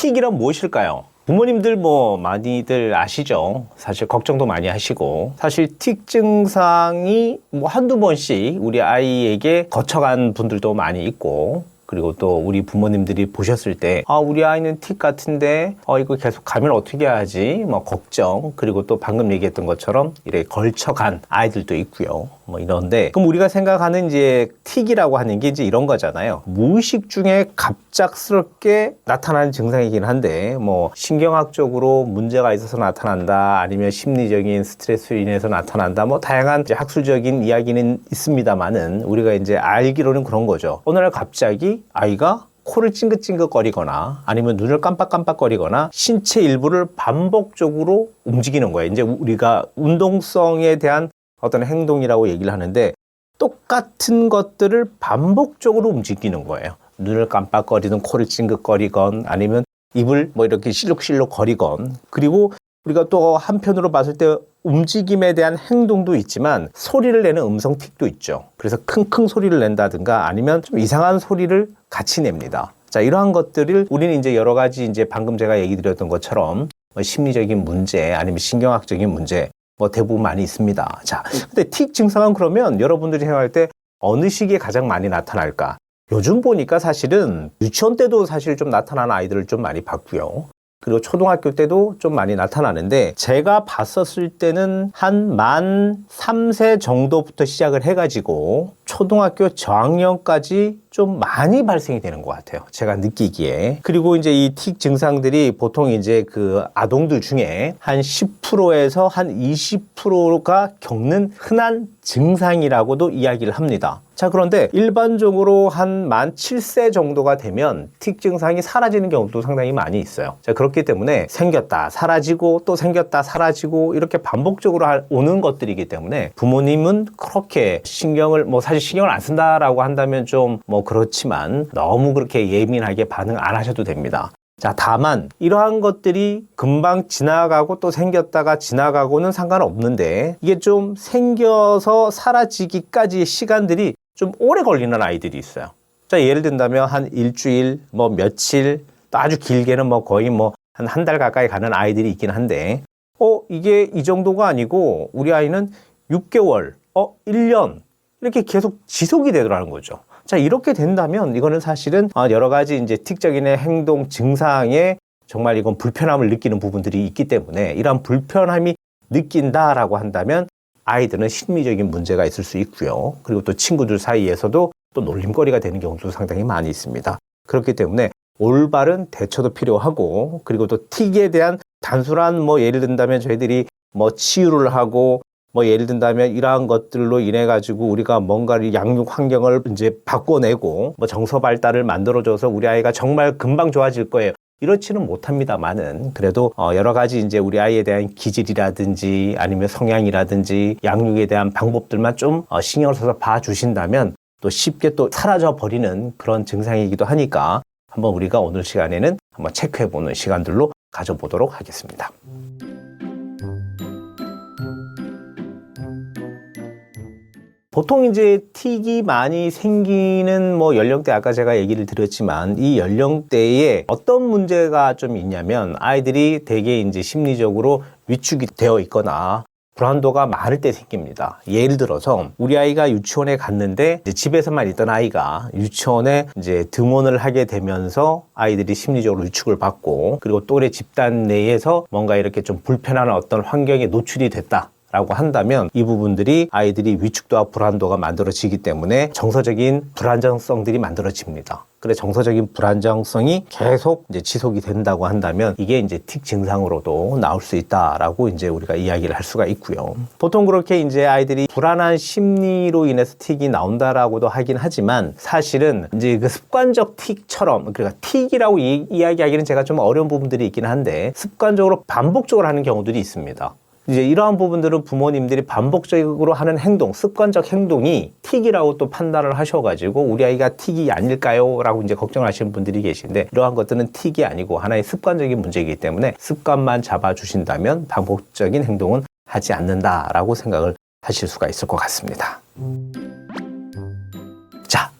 틱이란 무엇일까요? 부모님들 뭐 많이들 아시죠? 사실 걱정도 많이 하시고 사실 틱 증상이 뭐 한두 번씩 우리 아이에게 거쳐간 분들도 많이 있고 그리고 또 우리 부모님들이 보셨을 때, 아, 우리 아이는 틱 같은데, 어, 이거 계속 가면 어떻게 하지? 뭐, 걱정. 그리고 또 방금 얘기했던 것처럼, 이렇게 걸쳐간 아이들도 있고요. 뭐, 이런데, 그럼 우리가 생각하는 이제 틱이라고 하는 게 이제 이런 거잖아요. 무의식 중에 갑작스럽게 나타나는 증상이긴 한데, 뭐, 신경학적으로 문제가 있어서 나타난다, 아니면 심리적인 스트레스로 인해서 나타난다, 뭐, 다양한 학술적인 이야기는 있습니다만은, 우리가 이제 알기로는 그런 거죠. 어느 날 갑자기 아이가 코를 찡긋찡긋거리거나 아니면 눈을 깜빡깜빡거리거나 신체 일부를 반복적으로 움직이는 거예요. 이제 우리가 운동성에 대한 어떤 행동이라고 얘기를 하는데 똑같은 것들을 반복적으로 움직이는 거예요. 눈을 깜빡거리든 코를 찡긋거리건 아니면 입을 뭐 이렇게 실룩실룩 거리건 그리고 우리가 또 한편으로 봤을 때 움직임에 대한 행동도 있지만 소리를 내는 음성 틱도 있죠. 그래서 킁킁 소리를 낸다든가 아니면 좀 이상한 소리를 같이 냅니다. 자, 이러한 것들을 우리는 이제 여러 가지 이제 방금 제가 얘기 드렸던 것처럼 뭐 심리적인 문제 아니면 신경학적인 문제 뭐 대부분 많이 있습니다. 자, 근데 틱 증상은 그러면 여러분들이 생각할 때 어느 시기에 가장 많이 나타날까? 요즘 보니까 사실은 유치원 때도 사실 좀 나타나는 아이들을 좀 많이 봤고요. 그리고 초등학교 때도 좀 많이 나타나는데 제가 봤었을 때는 한 만 3세 정도부터 시작을 해가지고 초등학교 저학년까지 좀 많이 발생이 되는 것 같아요. 제가 느끼기에. 그리고 이제 이 틱 증상들이 보통 이제 그 아동들 중에 한 10%에서 한 20%가 겪는 흔한 증상이라고도 이야기를 합니다. 자, 그런데 일반적으로 한 만 7세 정도가 되면 틱 증상이 사라지는 경우도 상당히 많이 있어요. 자, 그렇기 때문에 생겼다, 사라지고 또 생겼다, 사라지고 이렇게 반복적으로 할- 오는 것들이기 때문에 부모님은 그렇게 신경을, 뭐 사실 신경을 안 쓴다라고 한다면 좀 뭐 그렇지만 너무 그렇게 예민하게 반응 안 하셔도 됩니다. 자, 다만 이러한 것들이 금방 지나가고 또 생겼다가 지나가고는 상관없는데 이게 좀 생겨서 사라지기까지의 시간들이 좀 오래 걸리는 아이들이 있어요. 자, 예를 든다면 한 일주일, 뭐 며칠, 또 아주 길게는 뭐 거의 뭐 한 한 달 가까이 가는 아이들이 있긴 한데, 어, 이게 이 정도가 아니고 우리 아이는 6개월, 어, 1년, 이렇게 계속 지속이 되더라는 거죠. 자, 이렇게 된다면 이거는 사실은 어, 여러 가지 이제 틱적인 행동 증상에 정말 이건 불편함을 느끼는 부분들이 있기 때문에 이러한 불편함이 느낀다라고 한다면 아이들은 심리적인 문제가 있을 수 있고요. 그리고 또 친구들 사이에서도 또 놀림거리가 되는 경우도 상당히 많이 있습니다. 그렇기 때문에 올바른 대처도 필요하고 그리고 또 틱에 대한 단순한 뭐 예를 든다면 저희들이 뭐 치유를 하고 뭐 예를 든다면 이러한 것들로 인해 가지고 우리가 뭔가를 양육 환경을 이제 바꿔내고 뭐 정서 발달을 만들어줘서 우리 아이가 정말 금방 좋아질 거예요. 이렇지는 못합니다만은 그래도 어 여러 가지 이제 우리 아이에 대한 기질이라든지 아니면 성향이라든지 양육에 대한 방법들만 좀 어, 신경을 써서 봐주신다면 또 쉽게 또 사라져 버리는 그런 증상이기도 하니까 한번 우리가 오늘 시간에는 한번 체크해 보는 시간들로 가져보도록 하겠습니다. 보통 이제 틱이 많이 생기는 뭐 연령대 아까 제가 얘기를 드렸지만 이 연령대에 어떤 문제가 좀 있냐면 아이들이 되게 이제 심리적으로 위축이 되어 있거나 불안도가 많을 때 생깁니다. 예를 들어서 우리 아이가 유치원에 갔는데 집에서만 있던 아이가 유치원에 이제 등원을 하게 되면서 아이들이 심리적으로 위축을 받고 그리고 또래 집단 내에서 뭔가 이렇게 좀 불편한 어떤 환경에 노출이 됐다. 라고 한다면 이 부분들이 아이들이 위축도와 불안도가 만들어지기 때문에 정서적인 불안정성들이 만들어집니다. 그래 정서적인 불안정성이 계속 이제 지속이 된다고 한다면 이게 이제 틱 증상으로도 나올 수 있다라고 이제 우리가 이야기를 할 수가 있고요. 보통 그렇게 이제 아이들이 불안한 심리로 인해서 틱이 나온다라고도 하긴 하지만 사실은 이제 그 습관적 틱처럼 그러니까 틱이라고 이, 이야기하기는 제가 좀 어려운 부분들이 있긴 한데 습관적으로 반복적으로 하는 경우들이 있습니다. 이제 이러한 부분들은 부모님들이 반복적으로 하는 행동, 습관적 행동이 틱이라고 또 판단을 하셔가지고 우리 아이가 틱이 아닐까요? 라고 이제 걱정하시는 분들이 계신데 이러한 것들은 틱이 아니고 하나의 습관적인 문제이기 때문에 습관만 잡아주신다면 반복적인 행동은 하지 않는다라고 생각을 하실 수가 있을 것 같습니다.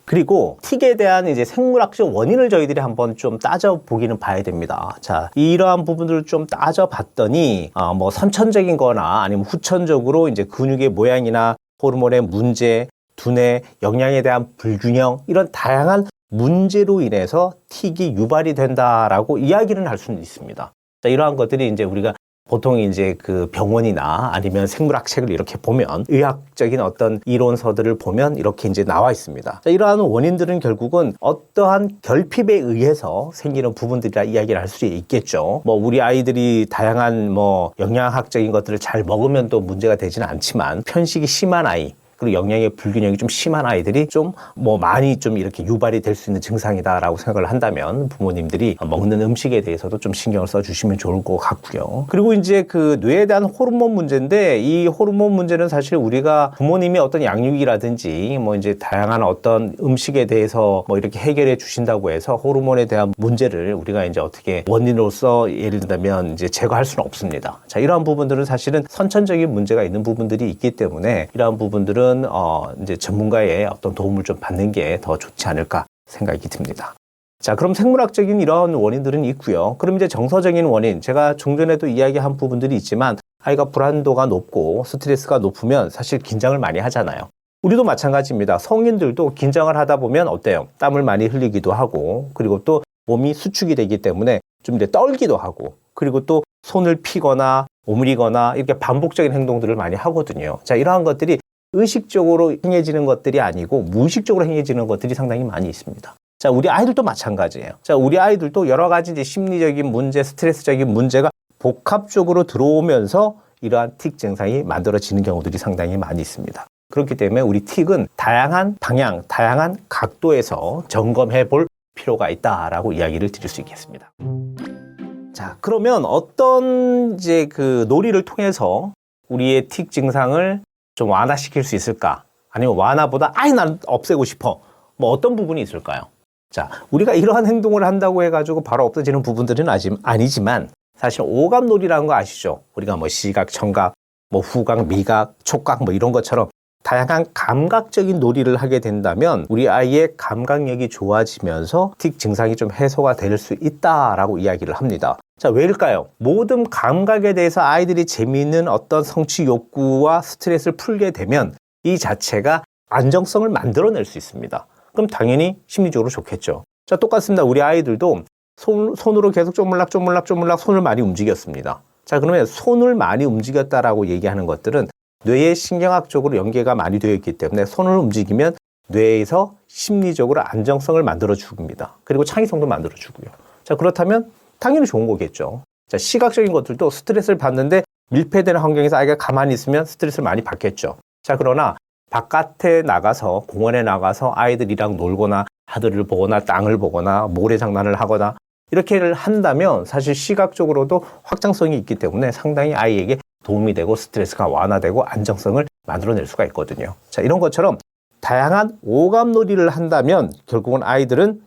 자, 그리고 틱에 대한 이제 생물학적 원인을 저희들이 한번 좀 따져보기는 봐야 됩니다. 자, 이러한 부분들을 좀 따져봤더니, 어, 뭐 선천적인 거나 아니면 후천적으로 이제 근육의 모양이나 호르몬의 문제, 두뇌, 영양에 대한 불균형, 이런 다양한 문제로 인해서 틱이 유발이 된다라고 이야기는 할 수는 있습니다. 자, 이러한 것들이 이제 우리가 보통 이제 그 병원이나 아니면 생물학 책을 이렇게 보면 의학적인 어떤 이론서들을 보면 이렇게 이제 나와 있습니다. 자, 이러한 원인들은 결국은 어떠한 결핍에 의해서 생기는 부분들이라 이야기를 할 수 있겠죠. 뭐 우리 아이들이 다양한 뭐 영양학적인 것들을 잘 먹으면 또 문제가 되지는 않지만 편식이 심한 아이 그리고 영양의 불균형이 좀 심한 아이들이 좀 뭐 많이 좀 이렇게 유발이 될 수 있는 증상이다라고 생각을 한다면 부모님들이 먹는 음식에 대해서도 좀 신경을 써주시면 좋을 것 같고요. 그리고 이제 그 뇌에 대한 호르몬 문제인데 이 호르몬 문제는 사실 우리가 부모님이 어떤 양육이라든지 뭐 이제 다양한 어떤 음식에 대해서 뭐 이렇게 해결해 주신다고 해서 호르몬에 대한 문제를 우리가 이제 어떻게 원인으로서 예를 들면 이제 제거할 수는 없습니다. 자, 이러한 부분들은 사실은 선천적인 문제가 있는 부분들이 있기 때문에 이러한 부분들은 어 이제 전문가의 어떤 도움을 좀 받는 게 더 좋지 않을까 생각이 듭니다. 자, 그럼 생물학적인 이런 원인들은 있고요. 그럼 이제 정서적인 원인, 제가 종전에도 이야기한 부분들이 있지만 아이가 불안도가 높고 스트레스가 높으면 사실 긴장을 많이 하잖아요. 우리도 마찬가지입니다. 성인들도 긴장을 하다 보면 어때요? 땀을 많이 흘리기도 하고, 그리고 또 몸이 수축이 되기 때문에 좀 이제 떨기도 하고, 그리고 또 손을 피거나 오므리거나 이렇게 반복적인 행동들을 많이 하거든요. 자, 이러한 것들이 의식적으로 행해지는 것들이 아니고 무의식적으로 행해지는 것들이 상당히 많이 있습니다. 자, 우리 아이들도 마찬가지예요. 자, 우리 아이들도 여러 가지 이제 심리적인 문제, 스트레스적인 문제가 복합적으로 들어오면서 이러한 틱 증상이 만들어지는 경우들이 상당히 많이 있습니다. 그렇기 때문에 우리 틱은 다양한 방향, 다양한 각도에서 점검해 볼 필요가 있다라고 이야기를 드릴 수 있겠습니다. 자, 그러면 어떤 이제 그 놀이를 통해서 우리의 틱 증상을 좀 완화시킬 수 있을까? 아니면 완화보다 아예 난 없애고 싶어. 뭐 어떤 부분이 있을까요? 자, 우리가 이러한 행동을 한다고 해가지고 바로 없어지는 부분들은 아직 아니지만 사실 오감놀이라는 거 아시죠? 우리가 뭐 시각, 청각, 뭐 후각, 미각, 촉각 뭐 이런 것처럼 다양한 감각적인 놀이를 하게 된다면 우리 아이의 감각력이 좋아지면서 틱 증상이 좀 해소가 될 수 있다라고 이야기를 합니다. 자, 왜일까요? 모든 감각에 대해서 아이들이 재미있는 어떤 성취 욕구와 스트레스를 풀게 되면 이 자체가 안정성을 만들어낼 수 있습니다. 그럼 당연히 심리적으로 좋겠죠. 자, 똑같습니다. 우리 아이들도 손, 손으로 계속 쪼물락 쪼물락 쪼물락 손을 많이 움직였습니다. 자, 그러면 손을 많이 움직였다라고 얘기하는 것들은 뇌의 신경학적으로 연계가 많이 되어 있기 때문에 손을 움직이면 뇌에서 심리적으로 안정성을 만들어 줍니다. 그리고 창의성도 만들어 주고요. 자, 그렇다면 당연히 좋은 거겠죠. 자, 시각적인 것들도 스트레스를 받는데 밀폐되는 환경에서 아이가 가만히 있으면 스트레스를 많이 받겠죠. 자, 그러나 바깥에 나가서 공원에 나가서 아이들이랑 놀거나 하늘을 보거나 땅을 보거나 모래장난을 하거나 이렇게를 한다면 사실 시각적으로도 확장성이 있기 때문에 상당히 아이에게 도움이 되고 스트레스가 완화되고 안정성을 만들어낼 수가 있거든요. 자, 이런 것처럼 다양한 오감놀이를 한다면 결국은 아이들은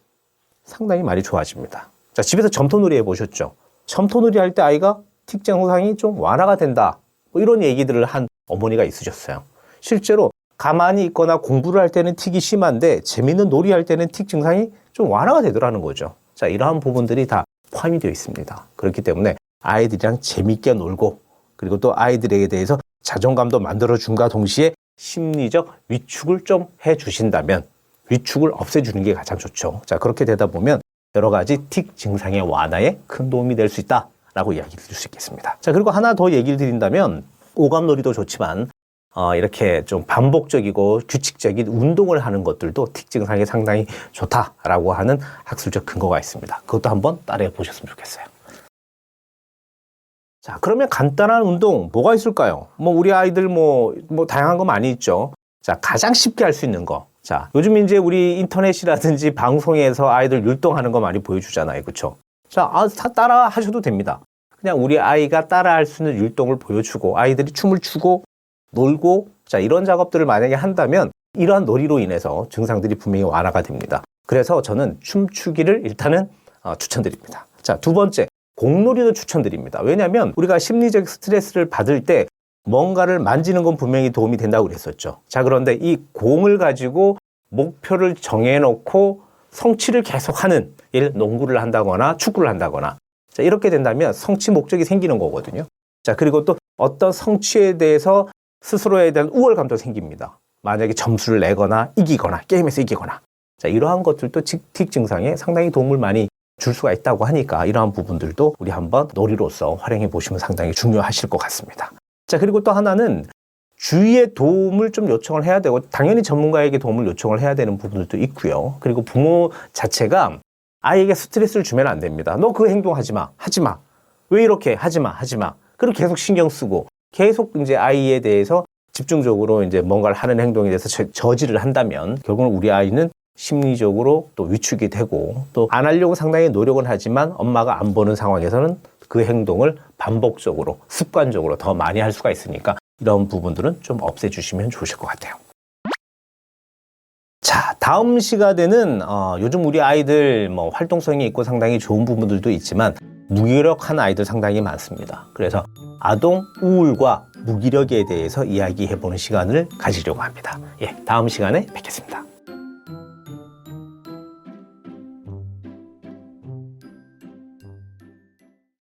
상당히 많이 좋아집니다. 자, 집에서 점토놀이 해보셨죠? 점토놀이 할 때 아이가 틱 증상이 좀 완화가 된다. 뭐 이런 얘기들을 한 어머니가 있으셨어요. 실제로 가만히 있거나 공부를 할 때는 틱이 심한데 재밌는 놀이 할 때는 틱 증상이 좀 완화가 되더라는 거죠. 자, 이러한 부분들이 다 포함이 되어 있습니다. 그렇기 때문에 아이들이랑 재밌게 놀고 그리고 또 아이들에게 대해서 자존감도 만들어준과 동시에 심리적 위축을 좀 해주신다면 위축을 없애주는 게 가장 좋죠. 자, 그렇게 되다 보면 여러 가지 틱 증상의 완화에 큰 도움이 될 수 있다라고 이야기 드릴 수 있겠습니다. 자, 그리고 하나 더 얘기를 드린다면 오감놀이도 좋지만 어, 이렇게 좀 반복적이고 규칙적인 운동을 하는 것들도 틱 증상에 상당히 좋다라고 하는 학술적 근거가 있습니다. 그것도 한번 따라해 보셨으면 좋겠어요. 자, 그러면 간단한 운동 뭐가 있을까요? 뭐 우리 아이들 뭐, 뭐 다양한 거 많이 있죠. 자, 가장 쉽게 할 수 있는 거. 자, 요즘 이제 우리 인터넷이라든지 방송에서 아이들 율동하는 거 많이 보여주잖아요. 그쵸? 자, 아, 따라 하셔도 됩니다. 그냥 우리 아이가 따라 할 수 있는 율동을 보여주고 아이들이 춤을 추고 놀고 자, 이런 작업들을 만약에 한다면 이러한 놀이로 인해서 증상들이 분명히 완화가 됩니다. 그래서 저는 춤추기를 일단은 어, 추천드립니다. 자, 두 번째. 공놀이도 추천드립니다. 왜냐하면 우리가 심리적 스트레스를 받을 때 뭔가를 만지는 건 분명히 도움이 된다고 그랬었죠. 자, 그런데 이 공을 가지고 목표를 정해놓고 성취를 계속하는 예를 농구를 한다거나 축구를 한다거나 자, 이렇게 된다면 성취 목적이 생기는 거거든요. 자 그리고 또 어떤 성취에 대해서 스스로에 대한 우월감도 생깁니다. 만약에 점수를 내거나 이기거나 게임에서 이기거나 자 이러한 것들도 틱 증상에 상당히 도움을 많이 줄 수가 있다고 하니까 이러한 부분들도 우리 한번 놀이로서 활용해 보시면 상당히 중요하실 것 같습니다. 자 그리고 또 하나는 주위의 도움을 좀 요청을 해야 되고 당연히 전문가에게 도움을 요청을 해야 되는 부분들도 있고요. 그리고 부모 자체가 아이에게 스트레스를 주면 안 됩니다. 너 그 행동 하지 마. 하지 마. 왜 이렇게 하지 마. 하지 마. 그리고 계속 신경 쓰고 계속 이제 아이에 대해서 집중적으로 이제 뭔가를 하는 행동에 대해서 저- 저지를 한다면 결국은 우리 아이는 심리적으로 또 위축이 되고 또 안 하려고 상당히 노력은 하지만 엄마가 안 보는 상황에서는 그 행동을 반복적으로 습관적으로 더 많이 할 수가 있으니까 이런 부분들은 좀 없애주시면 좋으실 것 같아요. 자, 다음 시간에는 어, 요즘 우리 아이들 뭐 활동성이 있고 상당히 좋은 부분들도 있지만 무기력한 아이들 상당히 많습니다. 그래서 아동 우울과 무기력에 대해서 이야기해보는 시간을 가지려고 합니다. 예, 다음 시간에 뵙겠습니다.